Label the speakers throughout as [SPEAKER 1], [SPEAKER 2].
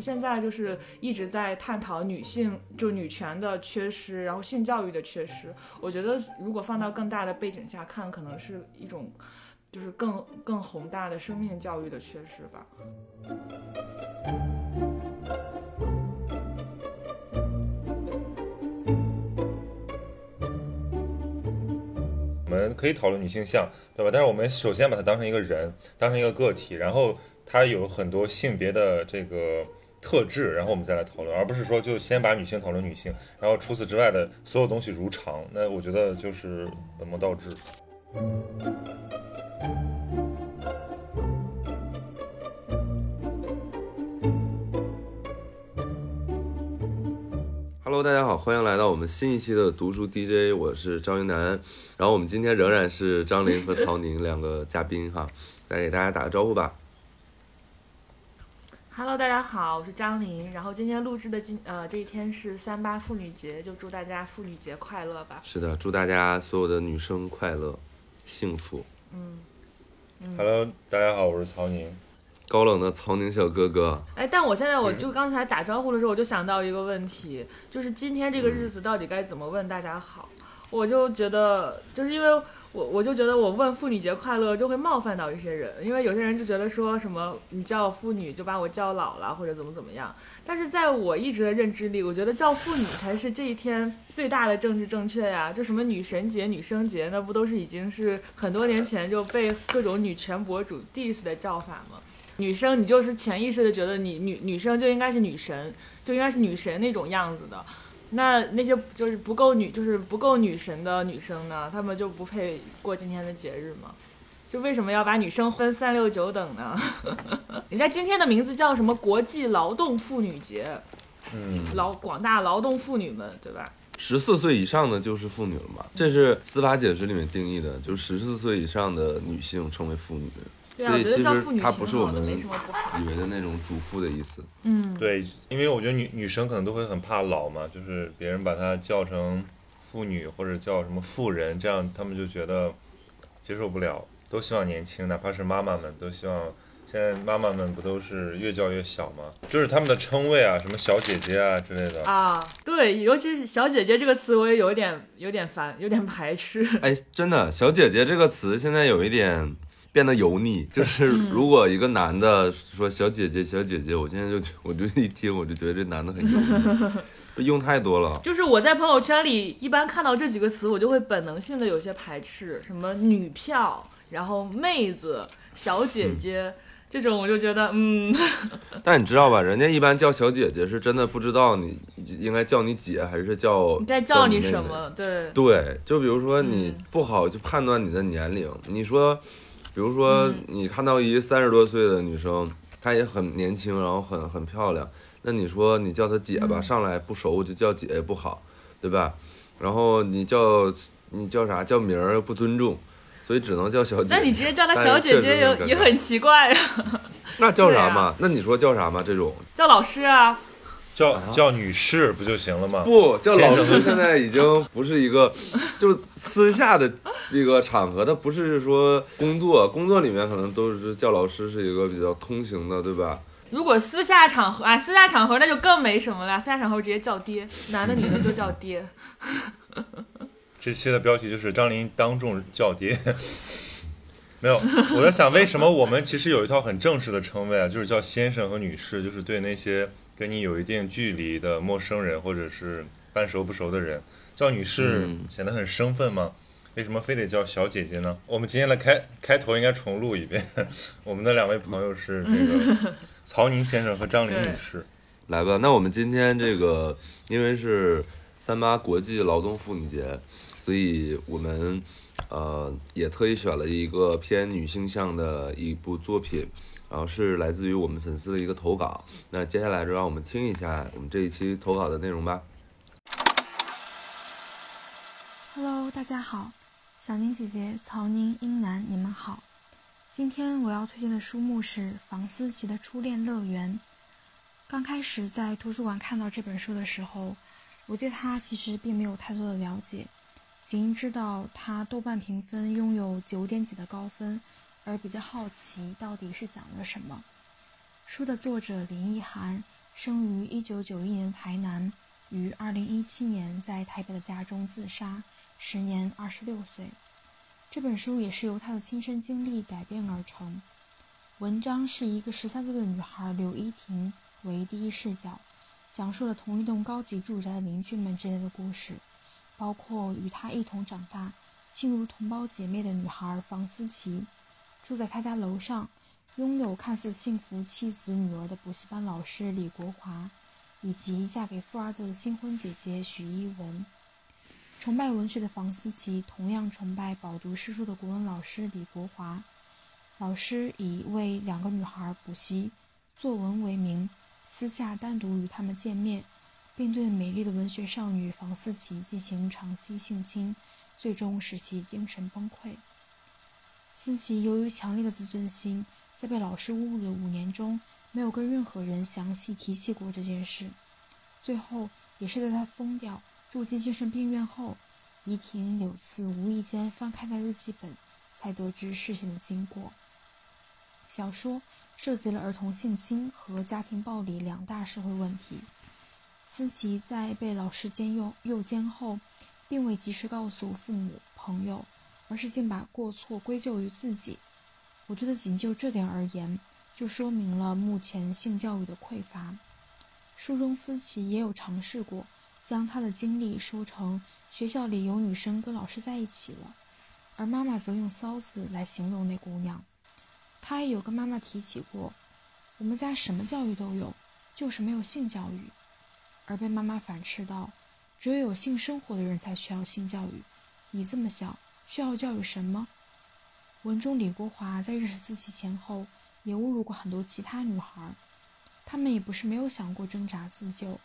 [SPEAKER 1] 现在就是一直在探讨女性就女权的缺失，然后性教育的缺失。我觉得如果放到更大的背景下看，可能是一种就是更更宏大的生命教育的缺失吧。
[SPEAKER 2] 我们可以讨论女性像，对吧？但是我们首先把它当成一个人，当成一个个体，然后它有很多性别的这个特质，然后我们再来讨论，而不是说就先把女性讨论女性，然后除此之外的所有东西如常。那我觉得就是本末倒置。
[SPEAKER 3] Hello，大家好，欢迎来到我们新一期的读书 DJ，我是张云南。然后我们今天仍然是张琳和曹宁两个嘉宾哈，来给大家打个招呼吧。
[SPEAKER 1] Hello，大家好，我是张琳。然后今天录制的今呃这一天是三八妇女节，就祝大家妇女节快乐吧。
[SPEAKER 3] 是的，祝大家所有的女生快乐、幸福。
[SPEAKER 2] Hello，大家好，我是曹宁。
[SPEAKER 3] 高冷的曹宁小哥哥，
[SPEAKER 1] 哎，但我现在我就刚才打招呼的时候，我就想到一个问题，就是今天这个日子到底该怎么问大家好？我就觉得，就是因为我我就觉得我问妇女节快乐就会冒犯到一些人，因为有些人就觉得说什么你叫妇女就把我叫老了或者怎么怎么样。但是在我一直的认知里，我觉得叫妇女才是这一天最大的政治正确呀！就什么女神节、女生节，那不都是已经是很多年前就被各种女权博主 diss 的叫法吗？女生，你就是潜意识的觉得你女女生就应该是女神，就应该是女神那种样子的。那那些就是不够女，就是不够女神的女生呢，她们就不配过今天的节日吗？就为什么要把女生分三六九等呢？人家今天的名字叫什么？国际劳动妇女节，
[SPEAKER 2] 嗯，
[SPEAKER 1] 劳广大劳动妇女们，对吧？
[SPEAKER 3] 十四岁以上的就是妇女了嘛？这是司法解释里面定义的，就是十四岁以上的女性称为妇女。
[SPEAKER 1] 对啊，我觉得
[SPEAKER 3] 所以其实
[SPEAKER 1] 叫妇女
[SPEAKER 3] 它不是我们。以为的那种主妇的意思。
[SPEAKER 1] 嗯，
[SPEAKER 2] 对，因为我觉得女女生可能都会很怕老嘛，就是别人把她叫成妇女或者叫什么妇人，这样她们就觉得接受不了，都希望年轻，哪怕是妈妈们都希望。现在妈妈们不都是越叫越小吗？就是他们的称谓啊，什么小姐姐啊之类的。
[SPEAKER 1] 啊，对，尤其是“小姐姐”这个词，我也有一点有点烦，有点排斥。
[SPEAKER 3] 哎，真的，小姐姐这个词现在有一点变得油腻。就是 如果一个男的说小姐姐、小姐姐，我现在就我就一听我就觉得这男的很油腻，用太多了。
[SPEAKER 1] 就是我在朋友圈里一般看到这几个词，我就会本能性的有些排斥，什么女票，然后妹子、小姐姐、这种，我就觉得嗯，
[SPEAKER 3] 但你知道吧，人家一般叫小姐姐是真的不知道你应该叫你姐还是叫
[SPEAKER 1] 该叫你什么？对，
[SPEAKER 3] 对，就比如说你
[SPEAKER 1] 嗯
[SPEAKER 3] 不好就判断你的年龄，你说，比如说
[SPEAKER 1] 嗯
[SPEAKER 3] 你看到一三十多岁的女生，她也很年轻，然后很很漂亮，那你说你叫她姐吧，
[SPEAKER 1] 嗯
[SPEAKER 3] 上来不熟就叫姐也不好，对吧？然后你叫你叫啥叫名儿又不尊重，所以只能叫小姐姐。
[SPEAKER 1] 那你直接叫她小姐姐也也很奇怪啊，
[SPEAKER 3] 那叫啥嘛？那你说叫啥嘛？这种
[SPEAKER 1] 叫老师啊，
[SPEAKER 2] 叫叫女士不就行了吗？
[SPEAKER 3] 不叫老
[SPEAKER 2] 先生
[SPEAKER 3] 师，现在已经不是一个，就是私下的这个场合，它不是说工作，工作里面可能都是叫老师是一个比较通行的，对吧？
[SPEAKER 1] 如果私下场合啊，私下场合那就更没什么了，私下场合直接叫爹，男的女的就叫爹。
[SPEAKER 2] 这期的标题就是张琳当众叫爹。没有，我在想为什么我们其实有一套很正式的称谓啊，就是叫先生和女士，就是对那些跟你有一定距离的陌生人或者是半熟不熟的人，叫女士
[SPEAKER 3] 嗯
[SPEAKER 2] 显得很生分吗？为什么非得叫小姐姐呢？我们今天的开开头应该重录一遍。我们的两位朋友是这个 曹宁先生和张琳女士。
[SPEAKER 3] 来吧，那我们今天这个因为是三八国际劳动妇女节，所以我们呃也特意选了一个偏女性向的一部作品，然后是来自于我们粉丝的一个投稿。那接下来就让我们听一下我们这一期投稿的内容吧。
[SPEAKER 4] Hello，大家好，小宁姐姐、曹宁、英男，你们好。今天我要推荐的书目是房思琪的《初恋乐园》。刚开始在图书馆看到这本书的时候，我对它其实并没有太多的了解，仅知道它豆瓣评分拥有九点几的高分，而比较好奇到底是讲了什么。书的作者林奕涵生于1991年台南，于2017年在台北的家中自杀，时年26岁。这本书也是由他的亲身经历改编而成。文章是一个十三岁的女孩刘依婷为第一视角，讲述了同一栋高级住宅的邻居们之间的故事，包括与她一同长大、亲如同胞姐妹的女孩房思琪，住在他家楼上、拥有看似幸福妻子女儿的补习班老师李国华，以及嫁给富二代的新婚姐姐许一文。崇拜文学的房思琪同样崇拜饱读诗书的国文老师李国华。老师以为两个女孩补习作文为名，私下单独与她们见面，并对美丽的文学少女房思琪进行长期性侵，最终使其精神崩溃。思琪由于强烈的自尊心，在被老师侮辱的五年中，没有跟任何人详细提起过这件事。最后，也是在她疯掉、住进精神病院后，怡婷有次无意间翻开她日记本，才得知事情的经过。小说涉及了儿童性侵和家庭暴力两大社会问题。思琪在被老师监诱诱奸后，并未及时告诉父母、朋友，而是竟把过错归咎于自己。我觉得仅就这点而言，就说明了目前性教育的匮乏。书中思琪也有尝试过将她的经历说成学校里有女生跟老师在一起了，而妈妈则用“骚”字来形容那姑娘。她也有跟妈妈提起过，我们家什么教育都有，就是没有性教育，而被妈妈反斥道：“只有有性生活的人才需要性教育，你这么小，需要教育什么？”文中李国华在认识思琪前后，也侮辱过很多其他女孩，他们也不是没有想过挣扎自救，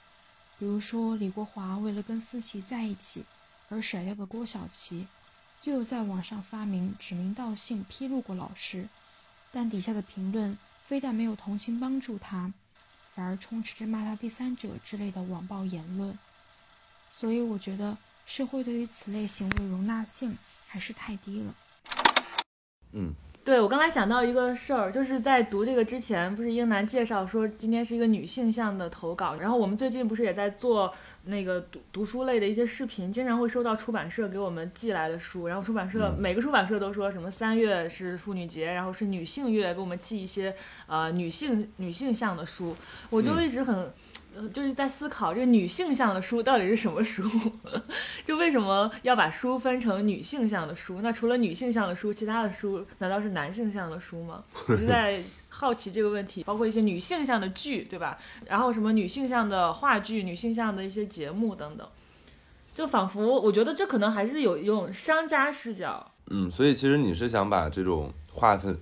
[SPEAKER 4] 比如说李国华为了跟思琪在一起而甩掉的郭晓琪，就有在网上发明指名道姓披露过老师。但底下的评论非但没有同情帮助他，反而充斥着骂他第三者之类的网暴言论。所以我觉得社会对于此类行为容纳性还是太低了。
[SPEAKER 3] 嗯。
[SPEAKER 1] 对，我刚才想到一个事儿，就是在读这个之前，不是英男介绍说今天是一个女性向的投稿，然后我们最近不是也在做那个读读书类的一些视频，经常会收到出版社给我们寄来的书，然后出版社每个出版社都说什么三月是妇女节，然后是女性月，给我们寄一些呃女性女性向的书，我就一直很。就是在思考这个女性向的书到底是什么书，就为什么要把书分成女性向的书？那除了女性向的书，其他的书难道是男性向的书吗？我就在好奇这个问题。包括一些女性向的剧，对吧？然后什么女性向的话剧、女性向的一些节目等等，就仿佛我觉得这可能还是有一种商家视角。
[SPEAKER 3] 嗯，所以其实你是想把这种划分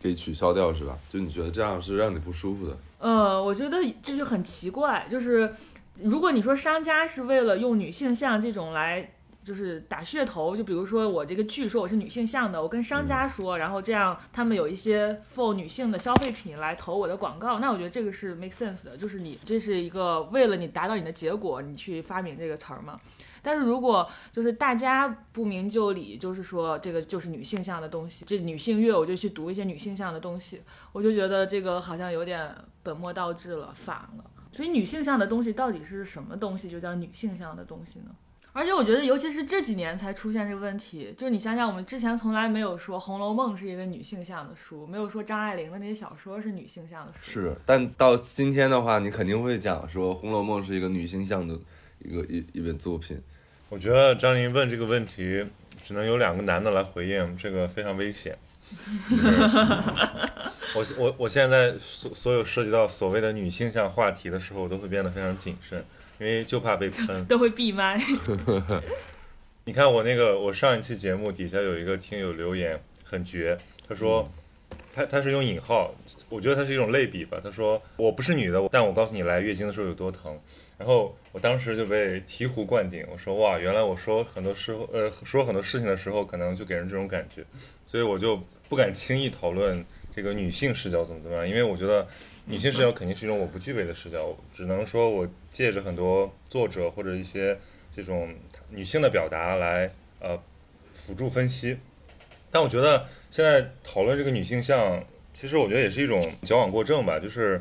[SPEAKER 3] 给取消掉，是吧？就你觉得这样是让你不舒服的。
[SPEAKER 1] 呃，我觉得这就很奇怪，就是如果你说商家是为了用女性向这种来就是打噱头，就比如说我这个剧说我是女性向的，我跟商家说，然后这样他们有一些 for 女性的消费品来投我的广告，那我觉得这个是 make sense 的，就是你这是一个为了你达到你的结果，你去发明这个词儿嘛。但是如果就是大家不明就里，就是说这个就是女性向的东西，这女性月我就去读一些女性向的东西，我就觉得这个好像有点本末倒置了，反了。所以女性向的东西到底是什么东西，就叫女性向的东西呢？而且我觉得，尤其是这几年才出现这个问题，就是你想想，我们之前从来没有说《红楼梦》是一个女性向的书，没有说张爱玲的那些小说是女性向的书。
[SPEAKER 3] 是，但到今天的话，你肯定会讲说《红楼梦》是一个女性向的一个一一本作品。
[SPEAKER 2] 我觉得张琳问这个问题，只能有两个男的来回应，这个非常危险。我我我现在所所有涉及到所谓的女性向话题的时候，我都会变得非常谨慎，因为就怕被喷。
[SPEAKER 1] 都会闭麦。
[SPEAKER 2] 你看我那个，我上一期节目底下有一个听友留言很绝，他说。他他是用引号，我觉得他是一种类比吧。他说我不是女的，但我告诉你来月经的时候有多疼。然后我当时就被醍醐灌顶，我说哇，原来我说很多时候，呃，说很多事情的时候，可能就给人这种感觉。所以我就不敢轻易讨论这个女性视角怎么怎么样，因为我觉得女性视角肯定是一种我不具备的视角，只能说我借着很多作者或者一些这种女性的表达来呃辅助分析。但我觉得。现在讨论这个女性向，其实我觉得也是一种矫枉过正吧，就是，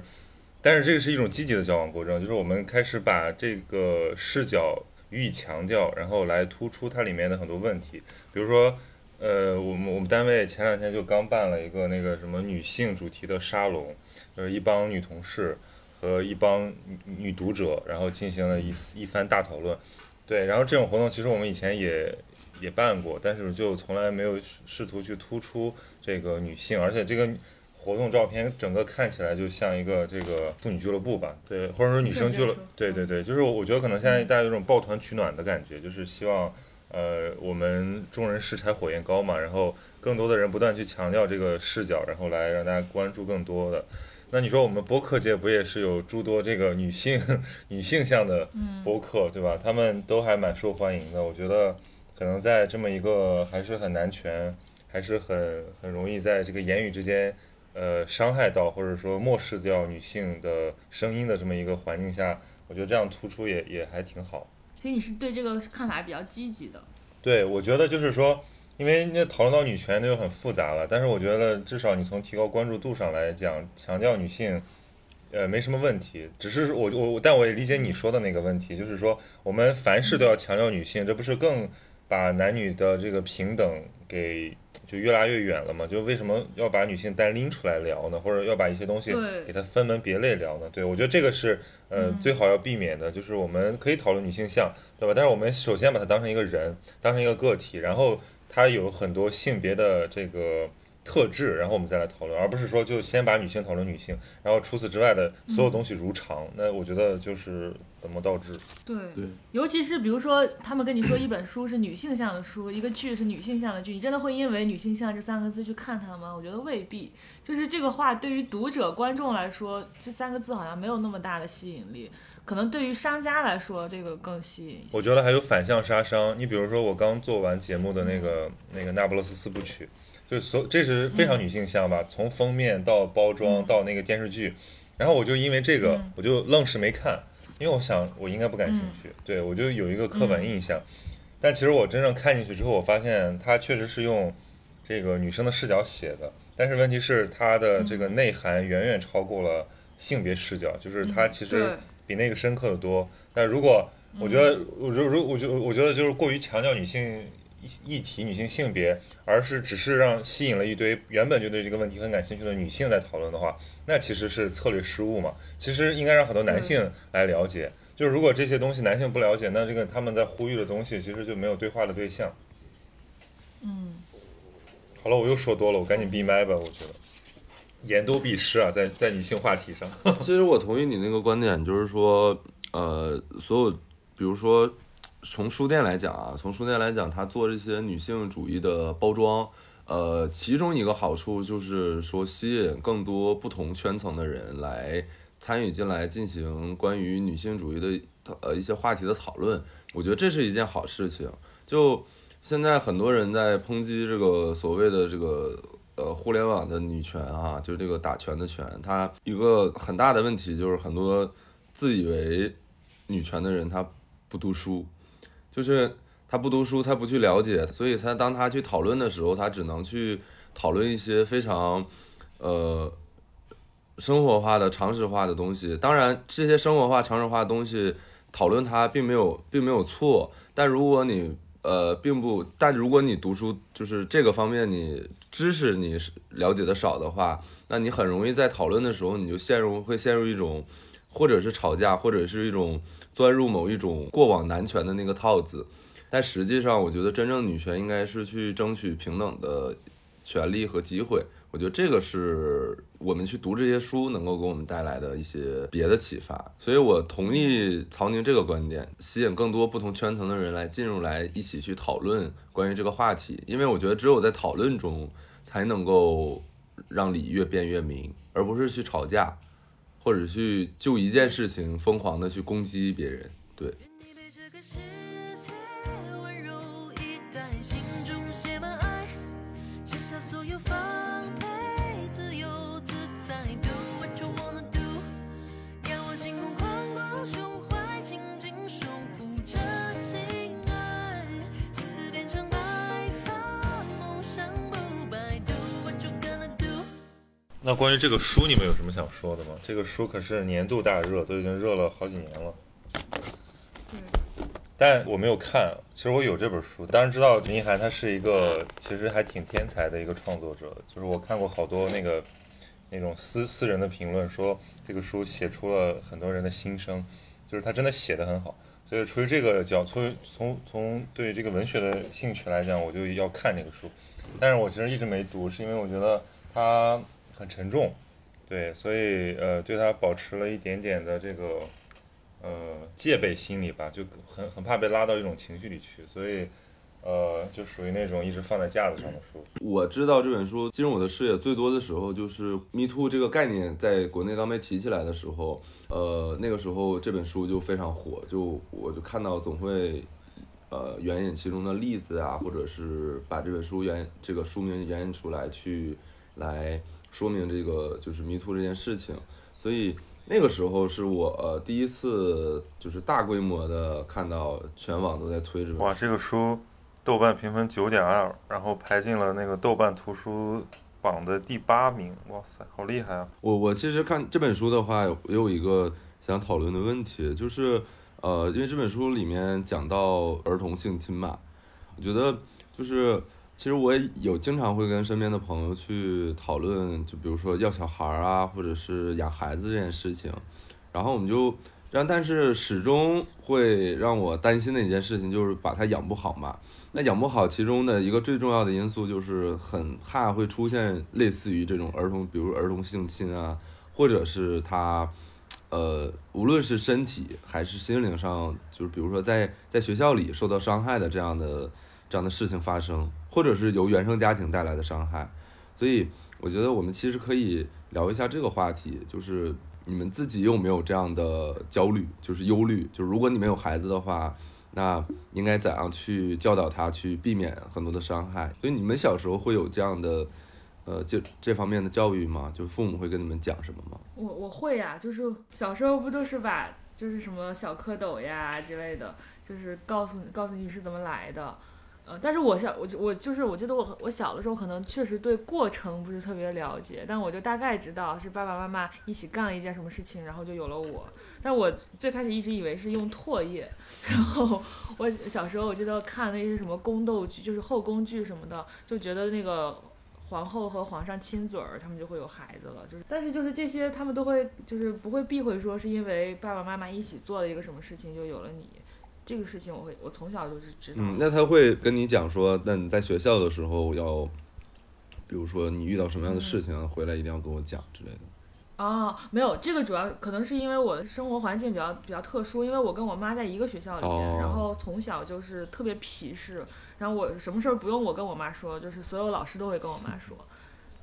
[SPEAKER 2] 但是这个是一种积极的矫枉过正，就是我们开始把这个视角予以强调，然后来突出它里面的很多问题，比如说，呃，我们我们单位前两天就刚办了一个那个什么女性主题的沙龙，就是一帮女同事和一帮女女读者，然后进行了一一番大讨论，对，然后这种活动其实我们以前也。也办过，但是就从来没有试试图去突出这个女性，而且这个活动照片整个看起来就像一个这个妇女俱乐部吧，对，或者说女生俱乐对对对，就是我觉得可能现在大家有种抱团取暖的感觉，就是希望呃我们众人拾柴火焰高嘛，然后更多的人不断去强调这个视角，然后来让大家关注更多的。那你说我们播客界不也是有诸多这个女性 女性向的播客，对吧？他们都还蛮受欢迎的，我觉得。可能在这么一个还是很男权，还是很很容易在这个言语之间，呃，伤害到或者说漠视掉女性的声音的这么一个环境下，我觉得这样突出也也还挺好。
[SPEAKER 1] 所以你是对这个看法比较积极的。
[SPEAKER 2] 对，我觉得就是说，因为那讨论到女权那就很复杂了，但是我觉得至少你从提高关注度上来讲，强调女性。呃，没什么问题，只是我我，但我也理解你说的那个问题，就是说我们凡事都要强调女性，这不是更把男女的这个平等给就越拉越远了嘛？就为什么要把女性单拎出来聊呢？或者要把一些东西给它分门别类聊呢？对我觉得这个是呃、最好要避免的，就是我们可以讨论女性像，对吧？但是我们首先把它当成一个人，当成一个个体，然后它有很多性别的这个。特质，然后我们再来讨论，而不是说就先把女性讨论女性，然后除此之外的所有东西如常。那我觉得就是本末倒置。
[SPEAKER 1] 对
[SPEAKER 3] 对，
[SPEAKER 1] 尤其是比如说，他们跟你说一本书是女性向的书，一个剧是女性向的剧，你真的会因为“女性向”这三个字去看它吗？我觉得未必。就是这个话对于读者、观众来说，这三个字好像没有那么大的吸引力。可能对于商家来说，这个更吸引。
[SPEAKER 2] 我觉得还有反向杀伤。你比如说，我刚做完节目的那个那个《那不勒斯四部曲》。就所这是非常女性向吧，从封面到包装到那个电视剧，然后我就因为这个，我就愣是没看，因为我想我应该不感兴趣，对我就有一个刻板印象。但其实我真正看进去之后，我发现它确实是用这个女生的视角写的，但是问题是它的这个内涵远远超过了性别视角，就是它其实比那个深刻的多。但如果我觉得，我如如我觉我觉得就是过于强调女性。议题女性性别，而是只是让吸引了一堆原本就对这个问题很感兴趣的女性在讨论的话，那其实是策略失误嘛。其实应该让很多男性来了解。就是如果这些东西男性不了解，那这个他们在呼吁的东西其实就没有对话的对象。
[SPEAKER 1] 嗯。
[SPEAKER 2] 好了，我又说多了，我赶紧闭麦吧。我觉得言多必失啊，在在女性话题上。
[SPEAKER 3] 其实我同意你那个观点，就是说，呃，所有，比如说。从书店来讲啊，从书店来讲，他做这些女性主义的包装，呃，其中一个好处就是说吸引更多不同圈层的人来参与进来，进行关于女性主义的呃一些话题的讨论。我觉得这是一件好事情。就现在很多人在抨击这个所谓的这个呃互联网的女权啊，就是这个打拳的拳，它一个很大的问题就是很多自以为女权的人他不读书。就是他不读书，他不去了解，所以他当他去讨论的时候，他只能去讨论一些非常，呃，生活化的、常识化的东西。当然，这些生活化、常识化的东西讨论它并没有并没有错。但如果你呃并不，但如果你读书就是这个方面你知识你了解的少的话，那你很容易在讨论的时候你就陷入会陷入一种，或者是吵架，或者是一种。钻入某一种过往男权的那个套子，但实际上，我觉得真正女权应该是去争取平等的权利和机会。我觉得这个是我们去读这些书能够给我们带来的一些别的启发。所以我同意曹宁这个观点，吸引更多不同圈层的人来进入来一起去讨论关于这个话题。因为我觉得只有在讨论中才能够让理越辩越明，而不是去吵架。或者去就一件事情疯狂的去攻击别人，对。
[SPEAKER 2] 那关于这个书，你们有什么想说的吗？这个书可是年度大热，都已经热了好几年了。但我没有看，其实我有这本书，当然知道林涵他是一个其实还挺天才的一个创作者，就是我看过好多那个那种私私人的评论，说这个书写出了很多人的心声，就是他真的写得很好。所以出于这个角，从从从对这个文学的兴趣来讲，我就要看这个书。但是我其实一直没读，是因为我觉得它很沉重，对，所以呃对它保持了一点点的这个呃戒备心理吧，就很很怕被拉到一种情绪里去，所以呃就属于那种一直放在架子上的书。
[SPEAKER 3] 我知道这本书进入我的视野最多的时候，就是 “me too” 这个概念在国内刚被提起来的时候，呃，那个时候这本书就非常火，就我就看到总会呃援引其中的例子啊，或者是把这本书援这个书名援引出来去来说明这个就是迷途这件事情，所以那个时候是我、呃、第一次就是大规模的看到全网都在推这本书。
[SPEAKER 2] 哇，这个书豆瓣评分九点二，然后排进了那个豆瓣图书榜的第八名，哇塞，好厉害啊！
[SPEAKER 3] 我我其实看这本书的话，有也有一个想讨论的问题，就是呃，因为这本书里面讲到儿童性侵嘛，我觉得就是其实我也有经常会跟身边的朋友去讨论，就比如说要小孩儿啊，或者是养孩子这件事情，然后我们就让，但是始终会让我担心的一件事情就是把他养不好嘛。那养不好，其中的一个最重要的因素就是很怕会出现类似于这种儿童，比如儿童性侵啊，或者是他，呃，无论是身体还是心灵上，就是比如说在在学校里受到伤害的这样的这样的事情发生，或者是由原生家庭带来的伤害。所以我觉得我们其实可以聊一下这个话题，就是你们自己有没有这样的焦虑，就是忧虑，就是如果你没有孩子的话。那应该怎样去教导他，去避免很多的伤害？所以你们小时候会有这样的，呃，这这方面的教育吗？就父母会跟你们讲什么吗？
[SPEAKER 1] 我我会呀，就是小时候不都是把就是什么小蝌蚪呀之类的，就是告诉你告诉你是怎么来的，呃，但是我小我就我就是我记得我我小的时候可能确实对过程不是特别了解，但我就大概知道是爸爸妈妈一起干了一件什么事情，然后就有了我。但我最开始一直以为是用唾液，然后我小时候我记得看那些什么宫斗剧，就是后宫剧什么的，就觉得那个皇后和皇上亲嘴儿，他们就会有孩子了。就是，但是就是这些他们都会就是不会避讳说是因为爸爸妈妈一起做了一个什么事情就有了你，这个事情我会我从小就是知道。
[SPEAKER 3] 嗯，那他会跟你讲说，那你在学校的时候要，比如说你遇到什么样的事情，回来一定要跟我讲之类的。
[SPEAKER 1] 哦，没有，这个主要可能是因为我的生活环境比较比较特殊，因为我跟我妈在一个学校里面，
[SPEAKER 3] 哦
[SPEAKER 1] 然后从小就是特别皮实，然后我什么事儿不用我跟我妈说，就是所有老师都会跟我妈说，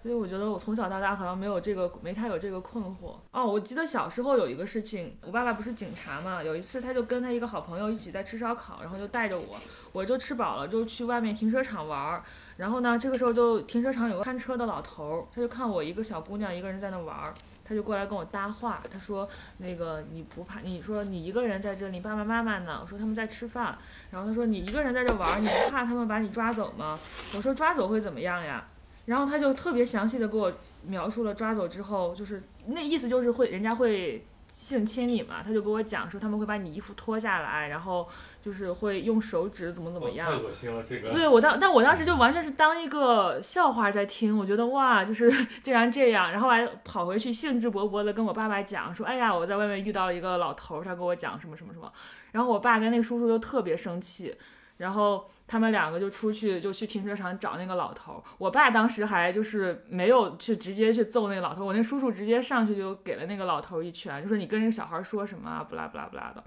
[SPEAKER 1] 所以我觉得我从小到大好像没有这个没太有这个困惑。哦，我记得小时候有一个事情，我爸爸不是警察嘛，有一次他就跟他一个好朋友一起在吃烧烤，然后就带着我，我就吃饱了就去外面停车场玩儿。然后呢，这个时候就停车场有个看车的老头儿，他就看我一个小姑娘一个人在那玩儿，他就过来跟我搭话，他说那个你不怕？你说你一个人在这里，爸爸妈妈呢？我说他们在吃饭。然后他说你一个人在这玩儿，你不怕他们把你抓走吗？我说抓走会怎么样呀？然后他就特别详细的给我描述了抓走之后，就是那意思就是会人家会性侵你嘛，他就给我讲说他们会把你衣服脱下来，然后就是会用手指怎么怎么样。
[SPEAKER 2] 太恶心了，这个
[SPEAKER 1] 对我当，但我当时就完全是当一个笑话在听，我觉得哇，就是 竟然这样，然后还跑回去兴致勃勃的跟我爸爸讲说，哎呀，我在外面遇到了一个老头儿，他跟我讲什么什么什么，然后我爸跟那个叔叔就特别生气，然后他们两个就出去就去停车场找那个老头，我爸当时还就是没有去直接去揍那个老头，我那叔叔直接上去就给了那个老头一拳，就说你跟这个小孩说什么啊，不啦不啦不啦的。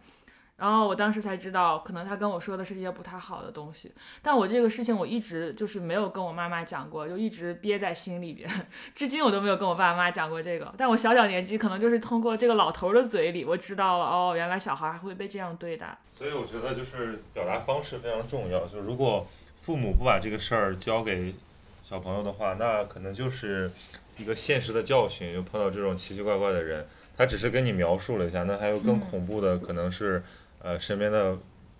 [SPEAKER 1] 然后我当时才知道，可能他跟我说的是一些不太好的东西，但我这个事情我一直就是没有跟我妈妈讲过，就一直憋在心里边，至今我都没有跟我爸妈讲过这个。但我小小年纪可能就是通过这个老头儿的嘴里，我知道了哦，原来小孩还会被这样对待。
[SPEAKER 2] 所以我觉得就是表达方式非常重要。就如果父母不把这个事儿交给小朋友的话，那可能就是一个现实的教训，又碰到这种奇奇怪怪的人。他只是跟你描述了一下，那还有更
[SPEAKER 1] 嗯
[SPEAKER 2] 恐怖的，可能是呃身边的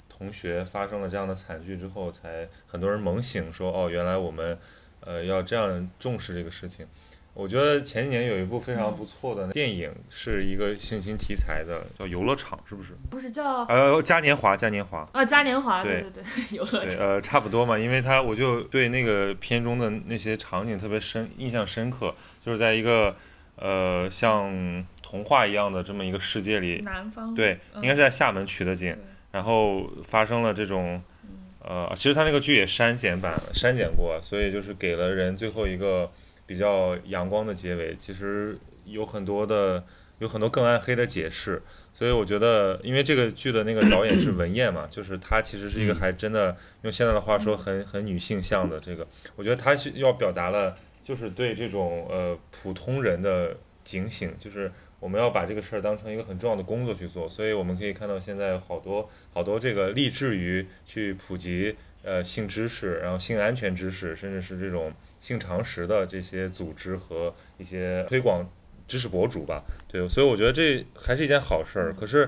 [SPEAKER 2] 同学发生了这样的惨剧之后，才很多人猛醒说哦，原来我们呃要这样重视这个事情。我觉得前几年有一部非常不错的电影，是一个性侵题材的，叫《游乐场》，是不是？
[SPEAKER 1] 不是叫
[SPEAKER 2] 呃，嘉年华，嘉年华。
[SPEAKER 1] 啊嘉年华，
[SPEAKER 2] 对
[SPEAKER 1] 对对对，游乐，场。
[SPEAKER 2] 呃，差不多嘛，因为他我就对那个片中的那些场景特别深，印象深刻，就是在一个呃像童话一样的这么一个世界里，
[SPEAKER 1] 南方。
[SPEAKER 2] 对，
[SPEAKER 1] 嗯。
[SPEAKER 2] 应该是在厦门取的景，然后发生了这种，呃，其实他那个剧也删减版删减过，所以就是给了人最后一个比较阳光的结尾。其实有很多的有很多更暗黑的解释，所以我觉得，因为这个剧的那个导演是文彦嘛，就是他其实是一个
[SPEAKER 3] 嗯
[SPEAKER 2] 还真的用现在的话说很很女性向的这个，我觉得他是要表达了就是对这种呃普通人的警醒，就是我们要把这个事儿当成一个很重要的工作去做，所以我们可以看到现在有好多好多这个立志于去普及呃性知识，然后性安全知识，甚至是这种性常识的这些组织和一些推广知识博主吧。对，所以我觉得这还是一件好事儿。可是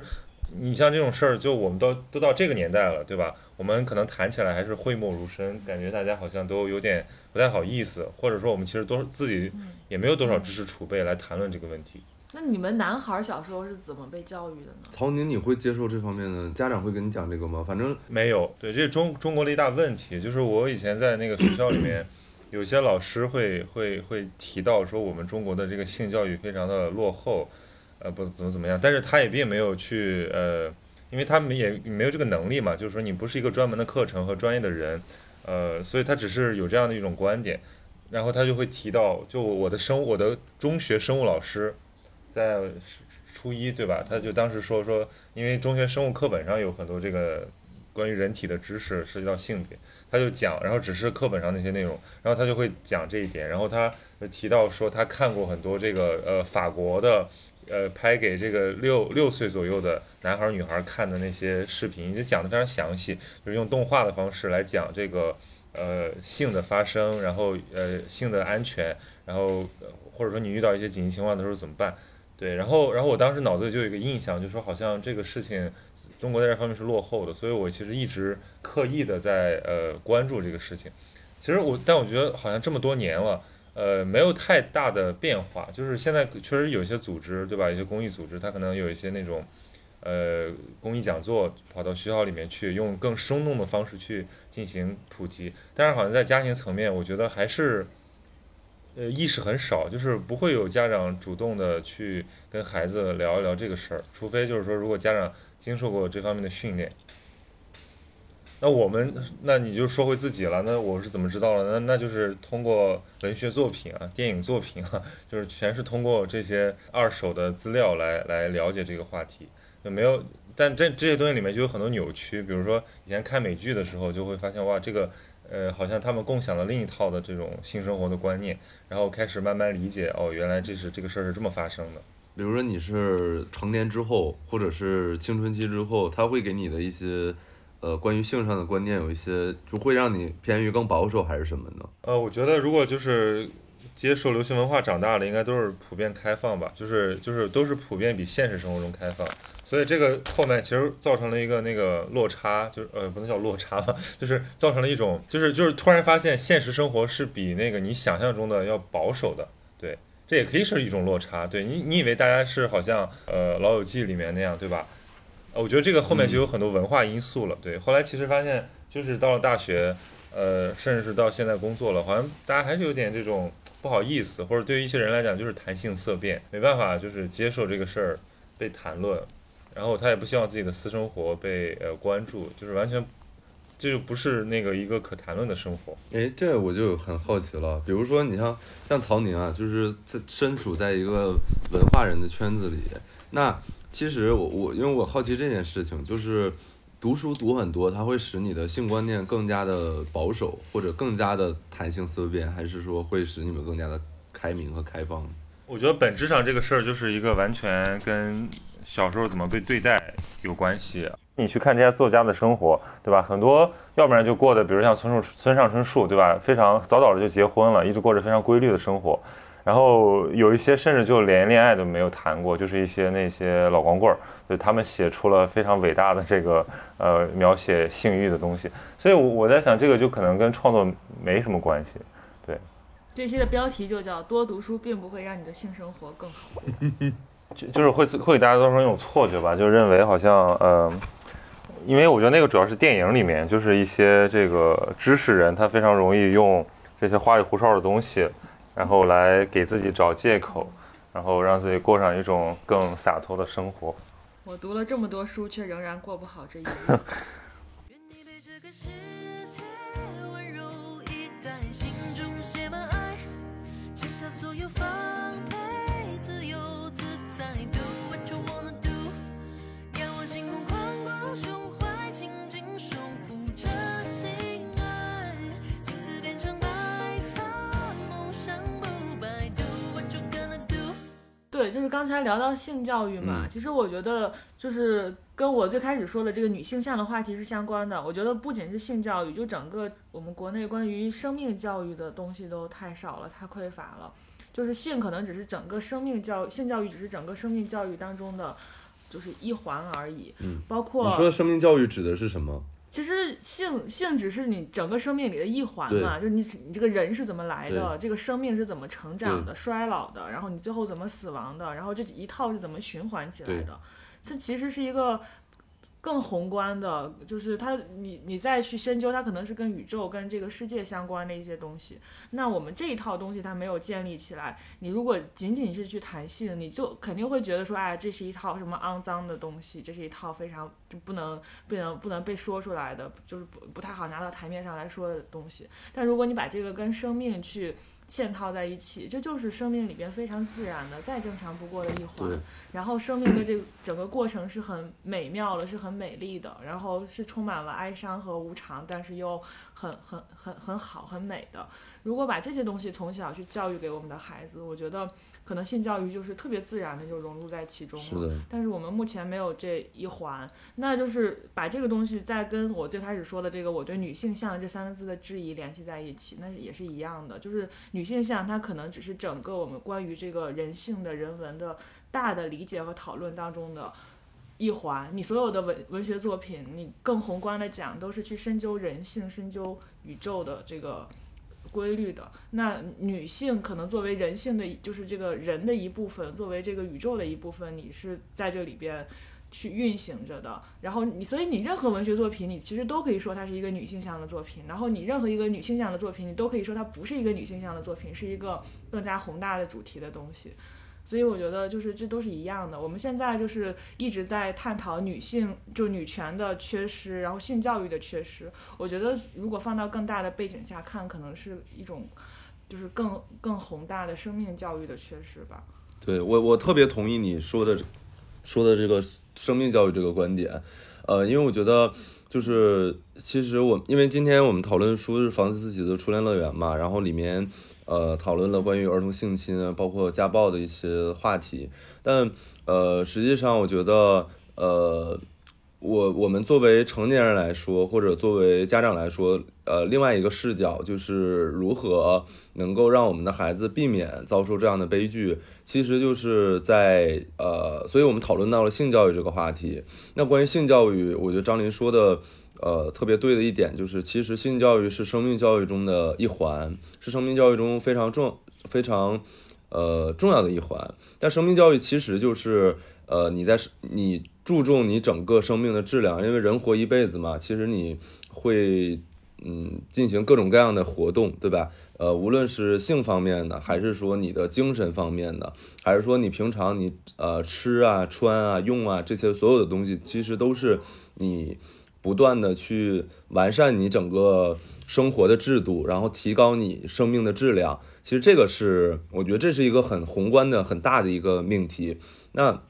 [SPEAKER 2] 你像这种事儿，就我们都都到这个年代了，对吧？我们可能谈起来还是讳莫如深，感觉大家好像都有点不太好意思，或者说我们其实都是自己也没有多少知识储备来谈论这个问题。
[SPEAKER 1] 那你们男孩儿小时候是怎么被教育的呢？
[SPEAKER 3] 曹宁，你会接受这方面的家长会跟你讲这个吗？反正
[SPEAKER 2] 没有，对，这是中中国的一大问题。就是我以前在那个学校里面，有些老师会会会提到说，我们中国的这个性教育非常的落后，呃，不怎么怎么样。但是他也并没有去呃，因为他们也没有这个能力嘛，就是说你不是一个专门的课程和专业的人，呃，所以他只是有这样的一种观点，然后他就会提到，就我的生我的中学生物老师，在初一对吧？他就当时说说，因为中学生物课本上有很多这个关于人体的知识涉及到性别，他就讲，然后只是课本上那些内容，然后他就会讲这一点，然后他就提到说他看过很多这个呃法国的呃拍给这个六六岁左右的男孩女孩看的那些视频，就讲的非常详细，就是用动画的方式来讲这个呃性的发生，然后呃性的安全，然后呃或者说你遇到一些紧急情况的时候怎么办。对，然后，然后我当时脑子里就有一个印象，就说好像这个事情，中国在这方面是落后的，所以我其实一直刻意的在呃关注这个事情。其实我，但我觉得好像这么多年了，呃，没有太大的变化。就是现在确实有些组织，对吧？有些公益组织，它可能有一些那种呃公益讲座，跑到学校里面去，用更生动的方式去进行普及。但是好像在家庭层面，我觉得还是。呃，意识很少，就是不会有家长主动的去跟孩子聊一聊这个事儿，除非就是说，如果家长经受过这方面的训练。那我们，那你就说回自己了。那我是怎么知道了？那那就是通过文学作品啊、电影作品啊，就是全是通过这些二手的资料来来了解这个话题。就没有，但这这些东西里面就有很多扭曲。比如说以前看美剧的时候，就会发现哇，这个呃，好像他们共享了另一套的这种性生活的观念，然后开始慢慢理解哦，原来这是这个事儿是这么发生的。
[SPEAKER 3] 比如说你是成年之后，或者是青春期之后，他会给你的一些呃关于性上的观念有一些，就会让你偏于更保守还是什么呢？
[SPEAKER 2] 呃，我觉得如果就是接受流行文化长大的，应该都是普遍开放吧，就是就是都是普遍比现实生活中开放。所以这个后面其实造成了一个那个落差，就是呃不能叫落差吧，就是造成了一种就是就是突然发现现实生活是比那个你想象中的要保守的，对，这也可以是一种落差。对你你以为大家是好像呃老友记里面那样对吧？我觉得这个后面就有很多文化因素了。对，后来其实发现就是到了大学，呃，甚至是到现在工作了，好像大家还是有点这种不好意思，或者对于一些人来讲就是谈性色变，没办法就是接受这个事儿被谈论。然后他也不希望自己的私生活被呃关注，就是完全，这就不是那个一个可谈论的生活。
[SPEAKER 3] 诶，这我就很好奇了。比如说，你像像曹宁啊，就是在身处在一个文化人的圈子里，那其实我我因为我好奇这件事情，就是读书读很多，它会使你的性观念更加的保守，或者更加的弹性思维变，还是说会使你们更加的开明和开放？
[SPEAKER 2] 我觉得本质上这个事儿就是一个完全跟小时候怎么被对待有关系。你去看这些作家的生活，对吧？很多要不然就过的，比如像村树村上春树，对吧？非常早早的就结婚了，一直过着非常规律的生活。然后有一些甚至就连恋爱都没有谈过，就是一些那些老光棍儿，就他们写出了非常伟大的这个呃描写性欲的东西。所以我我在想，这个就可能跟创作没什么关系。
[SPEAKER 1] 对这期的标题就叫“多读书并不会让你的性生活更好
[SPEAKER 2] 就就是会会给大家造成一种错觉吧，就认为好像呃，因为我觉得那个主要是电影里面，就是一些这个知识人，他非常容易用这些花里胡哨的东西，然后来给自己找借口，然后让自己过上一种更洒脱的生活。”。
[SPEAKER 1] 我读了这么多书，却仍然过不好这一 日。
[SPEAKER 5] 愿你被这个世界温柔以待，心中写满爱，卸下所有防
[SPEAKER 1] 就是刚才聊到性教育嘛，
[SPEAKER 3] 嗯
[SPEAKER 1] 其实我觉得就是跟我最开始说的这个女性向的话题是相关的。我觉得不仅是性教育，就整个我们国内关于生命教育的东西都太少了，太匮乏了。就是性可能只是整个生命教性教育只是整个生命教育当中的就是一环而已，
[SPEAKER 3] 嗯，
[SPEAKER 1] 包括
[SPEAKER 3] 你说的生命教育指的是什么？
[SPEAKER 1] 其实性性只是你整个生命里的一环嘛，就是你你这个人是怎么来的，这个生命是怎么成长的、衰老的，然后你最后怎么死亡的，然后这一套是怎么循环起来的，这其实是一个更宏观的，就是它你你再去深究，它可能是跟宇宙、跟这个世界相关的一些东西。那我们这一套东西它没有建立起来，你如果仅仅是去谈性，你就肯定会觉得说，哎，这是一套什么肮脏的东西，这是一套非常就不能不能不能被说出来的，就是不不太好拿到台面上来说的东西。但如果你把这个跟生命去嵌套在一起，这就是生命里边非常自然的、再正常不过的一环。然后生命的这个整个过程是很美妙的，是很美丽的，然后是充满了哀伤和无常，但是又很很很很好、很美的。如果把这些东西从小去教育给我们的孩子，我觉得可能性教育就是特别自然的就融入在其中了。
[SPEAKER 3] 是，
[SPEAKER 1] 但是我们目前没有这一环，那就是把这个东西再跟我最开始说的这个我对女性向这三个字的质疑联系在一起，那也是一样的。就是女性向它可能只是整个我们关于这个人性的人文的大的理解和讨论当中的一环。你所有的文文学作品，你更宏观的讲，都是去深究人性、深究宇宙的这个。规律的，那女性可能作为人性的，就是这个人的一部分，作为这个宇宙的一部分，你是在这里边去运行着的。然后你，所以你任何文学作品，你其实都可以说它是一个女性向的作品。然后你任何一个女性向的作品，你都可以说它不是一个女性向的作品，是一个更加宏大的主题的东西。所以我觉得就是这都是一样的。我们现在就是一直在探讨女性就女权的缺失，然后性教育的缺失。我觉得如果放到更大的背景下看，可能是一种就是更更宏大的生命教育的缺失吧。
[SPEAKER 3] 对我我特别同意你说的说的这个生命教育这个观点，呃，因为我觉得就是其实我因为今天我们讨论书是房思琪的《初恋乐园》嘛，然后里面呃讨论了关于儿童性侵啊，包括家暴的一些话题，但呃实际上我觉得呃。我我们作为成年人来说，或者作为家长来说，呃，另外一个视角就是如何能够让我们的孩子避免遭受这样的悲剧，其实就是在呃，所以我们讨论到了性教育这个话题。那关于性教育，我觉得张琳说的呃特别对的一点就是，其实性教育是生命教育中的一环，是生命教育中非常重、非常呃重要的一环。但生命教育其实就是呃你在你注重你整个生命的质量，因为人活一辈子嘛，其实你会嗯进行各种各样的活动，对吧？呃，无论是性方面的，还是说你的精神方面的，还是说你平常你呃吃啊、穿啊、用啊这些所有的东西，其实都是你不断的去完善你整个生活的制度，然后提高你生命的质量。其实这个是我觉得这是一个很宏观的、很大的一个命题。那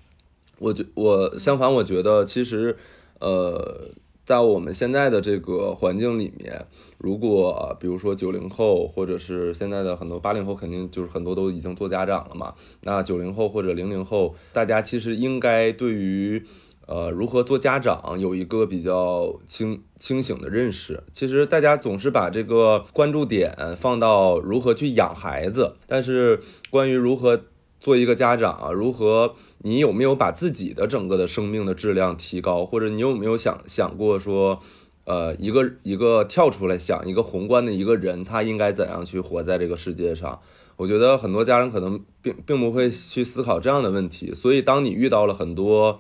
[SPEAKER 3] 我觉我相反，我觉得其实呃。在我们现在的这个环境里面，如果、比如说九零后，或者是现在的很多八零后，肯定就是很多都已经做家长了嘛。那九零后或者零零后，大家其实应该对于呃如何做家长有一个比较清清醒的认识。其实大家总是把这个关注点放到如何去养孩子，但是关于如何做一个家长啊，如何你有没有把自己的整个的生命的质量提高，或者你有没有想想过说，呃，一个一个跳出来想一个宏观的一个人，他应该怎样去活在这个世界上。我觉得很多家长可能并并不会去思考这样的问题，所以当你遇到了很多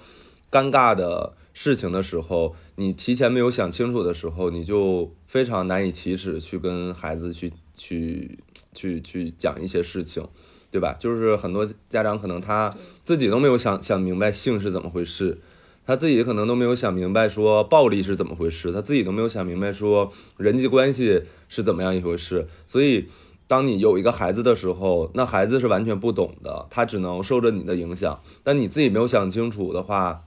[SPEAKER 3] 尴尬的事情的时候，你提前没有想清楚的时候，你就非常难以启齿去跟孩子去去去去讲一些事情，对吧？就是很多家长可能他自己都没有想想明白性是怎么回事，他自己可能都没有想明白说暴力是怎么回事，他自己都没有想明白说人际关系是怎么样一回事，所以。当你有一个孩子的时候，那孩子是完全不懂的，他只能受着你的影响。但你自己没有想清楚的话，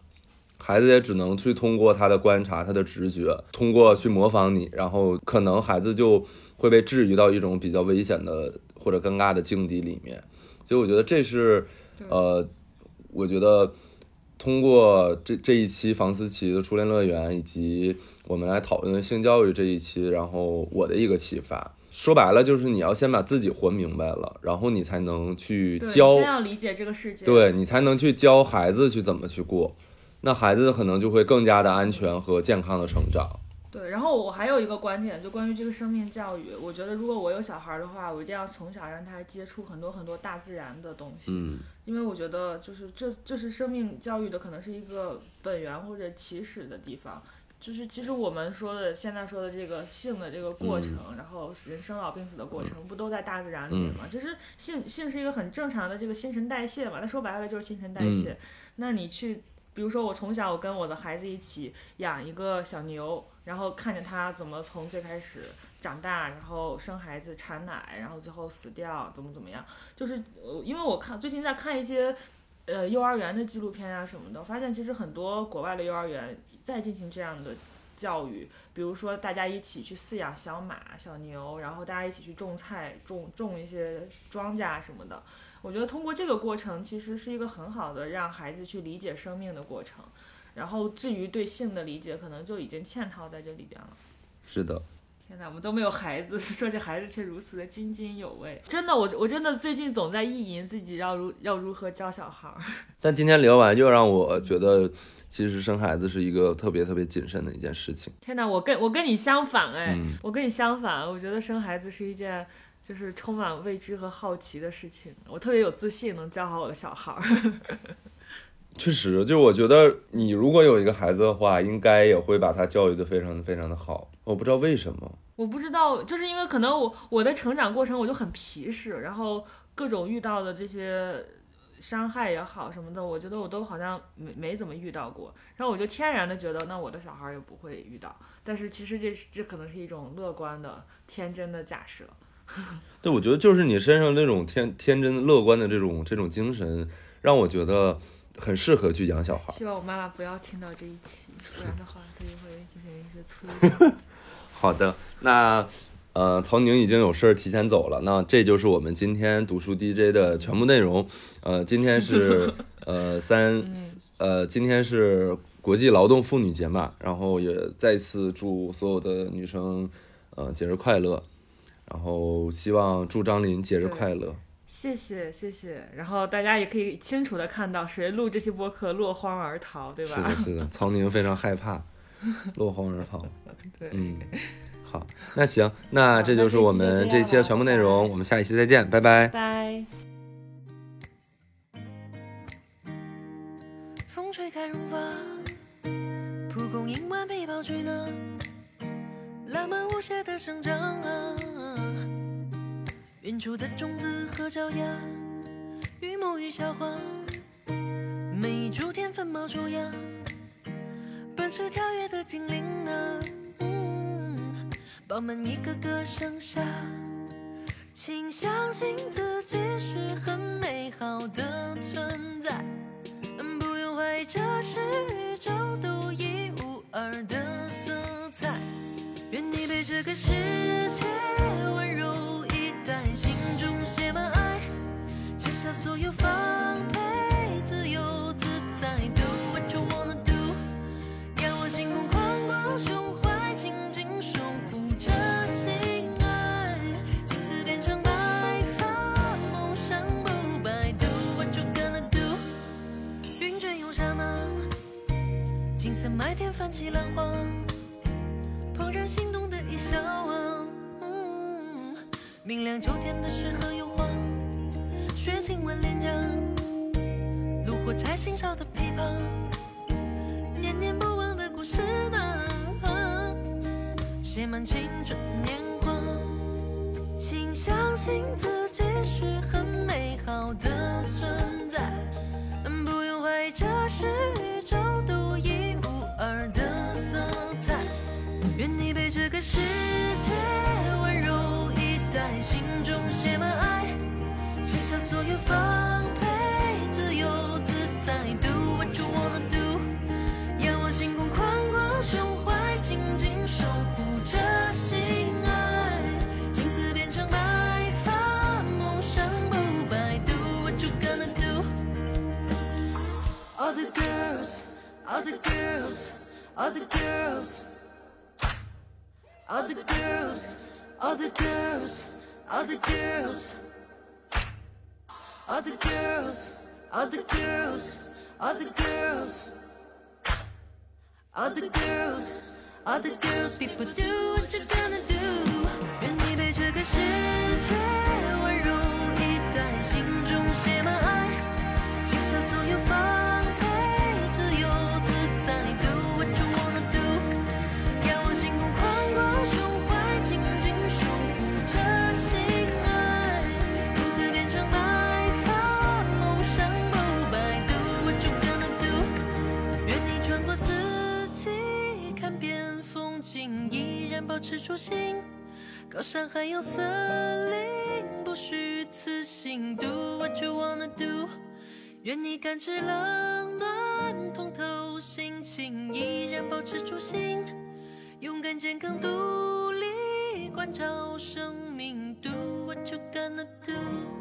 [SPEAKER 3] 孩子也只能去通过他的观察、他的直觉，通过去模仿你，然后可能孩子就会被置于到一种比较危险的或者尴尬的境地里面。所以我觉得这是，呃，我觉得通过这这一期房思琪的初恋乐园，以及我们来讨论性教育这一期，然后我的一个启发。说白了就是你要先把自己活明白了，然后你才能去，教
[SPEAKER 1] 先要理解这个世界。
[SPEAKER 3] 对你才能去教孩子去怎么去过，那孩子可能就会更加的安全和健康的成长。
[SPEAKER 1] 对，然后我还有一个观点，就关于这个生命教育，我觉得如果我有小孩儿的话，我一定要从小让他接触很多很多大自然的东西，
[SPEAKER 3] 嗯
[SPEAKER 1] 因为我觉得就是这这是生命教育的可能是一个本源或者起始的地方。就是其实我们说的现在说的这个性的这个过程，然后人生老病死的过程，不都在大自然里面吗？其实性性是一个很正常的这个新陈代谢嘛，那说白了就是新陈代谢。那你去，比如说我从小我跟我的孩子一起养一个小牛，然后看着它怎么从最开始长大，然后生孩子、产奶，然后最后死掉，怎么怎么样，就是呃，因为我看最近在看一些呃幼儿园的纪录片啊什么的，发现其实很多国外的幼儿园在进行这样的教育，比如说大家一起去饲养小马、小牛，然后大家一起去种菜、种种一些庄稼什么的。我觉得通过这个过程，其实是一个很好的让孩子去理解生命的过程。然后至于对性的理解，可能就已经嵌套在这里边了。
[SPEAKER 3] 是的，
[SPEAKER 1] 天哪，我们都没有孩子，说起孩子却如此的津津有味。真的，我我真的最近总在意淫自己要如要如何教小孩儿。
[SPEAKER 3] 但今天聊完又让我觉得，其实生孩子是一个特别特别谨慎的一件事情。
[SPEAKER 1] 天哪，我跟我跟你相反哎，
[SPEAKER 3] 嗯
[SPEAKER 1] 我跟你相反，我觉得生孩子是一件就是充满未知和好奇的事情。我特别有自信能教好我的小孩儿。
[SPEAKER 3] 确实，就我觉得你如果有一个孩子的话，应该也会把他教育的非常非常的好。我不知道为什么，
[SPEAKER 1] 我不知道，就是因为可能我我的成长过程我就很皮实，然后各种遇到的这些伤害也好什么的，我觉得我都好像没没怎么遇到过，然后我就天然的觉得那我的小孩儿也不会遇到，但是其实这是这可能是一种乐观的天真的假设。
[SPEAKER 3] 对我觉得就是你身上这种天天真乐观的这种这种精神，让我觉得很适合去养小孩。
[SPEAKER 1] 希望我妈妈不要听到这一期，不然的话她就会进行一些催 眠。
[SPEAKER 3] 好的，那呃，曹宁已经有事儿提前走了，那这就是我们今天读书 DJ 的全部内容。呃，今天是 呃三呃，今天是国际劳动妇女节嘛，然后也再次祝所有的女生呃节日快乐，然后希望祝张琳节日快乐。
[SPEAKER 1] 谢谢谢谢，然后大家也可以清楚的看到谁录这期播客落荒而逃，对吧？
[SPEAKER 3] 是的，是的，曹宁非常害怕落荒而逃。
[SPEAKER 1] 对，
[SPEAKER 3] 嗯，好，那行，那这就是我们这一期的全部内容，我们下一期再见，拜拜。
[SPEAKER 1] 拜。
[SPEAKER 5] 风吹开绒发，蒲公英完被包取暖，浪漫无邪的生长啊。远处的种子和脚丫，与母与小花，每一株天分冒出芽，奔驰跳跃的精灵啊，嗯，饱满一个个盛夏。请相信自己是很美好的存在。不用怀疑，这是宇宙独一无二的色彩。愿你被这个世界温柔以待，心中写满爱，卸下所有防备，在，麦田泛起浪花，怦然心动的一笑啊。嗯，明亮秋天的诗和油画，雪亲吻脸颊，炉火柴心烧的琵琶，念念不忘的故事呢，写满青春年华。请相信自己是很美好的存在，不用怀疑这是世界温柔以待，心中写满爱，卸下所有防备，自由自在，Do what you wanna do。仰望星空，宽广胸怀，静静守护着心爱，青丝变成白发，梦想不败。Do what you gonna do。All the girls, all the girls, all the girls. All the girls, all the girls, all the girls. All the girls, all the girls, all the girls. All the girls, all the girls, people do what you're gonna do. 愿你被这个世界温柔以待，心中写满爱，卸下所有防 保持初心。高山海洋森林，不虚此行。Do what you wanna do。愿你感知冷暖，通透心情，依然保持初心。勇敢、健康、独立，关照生命。Do what you gonna do。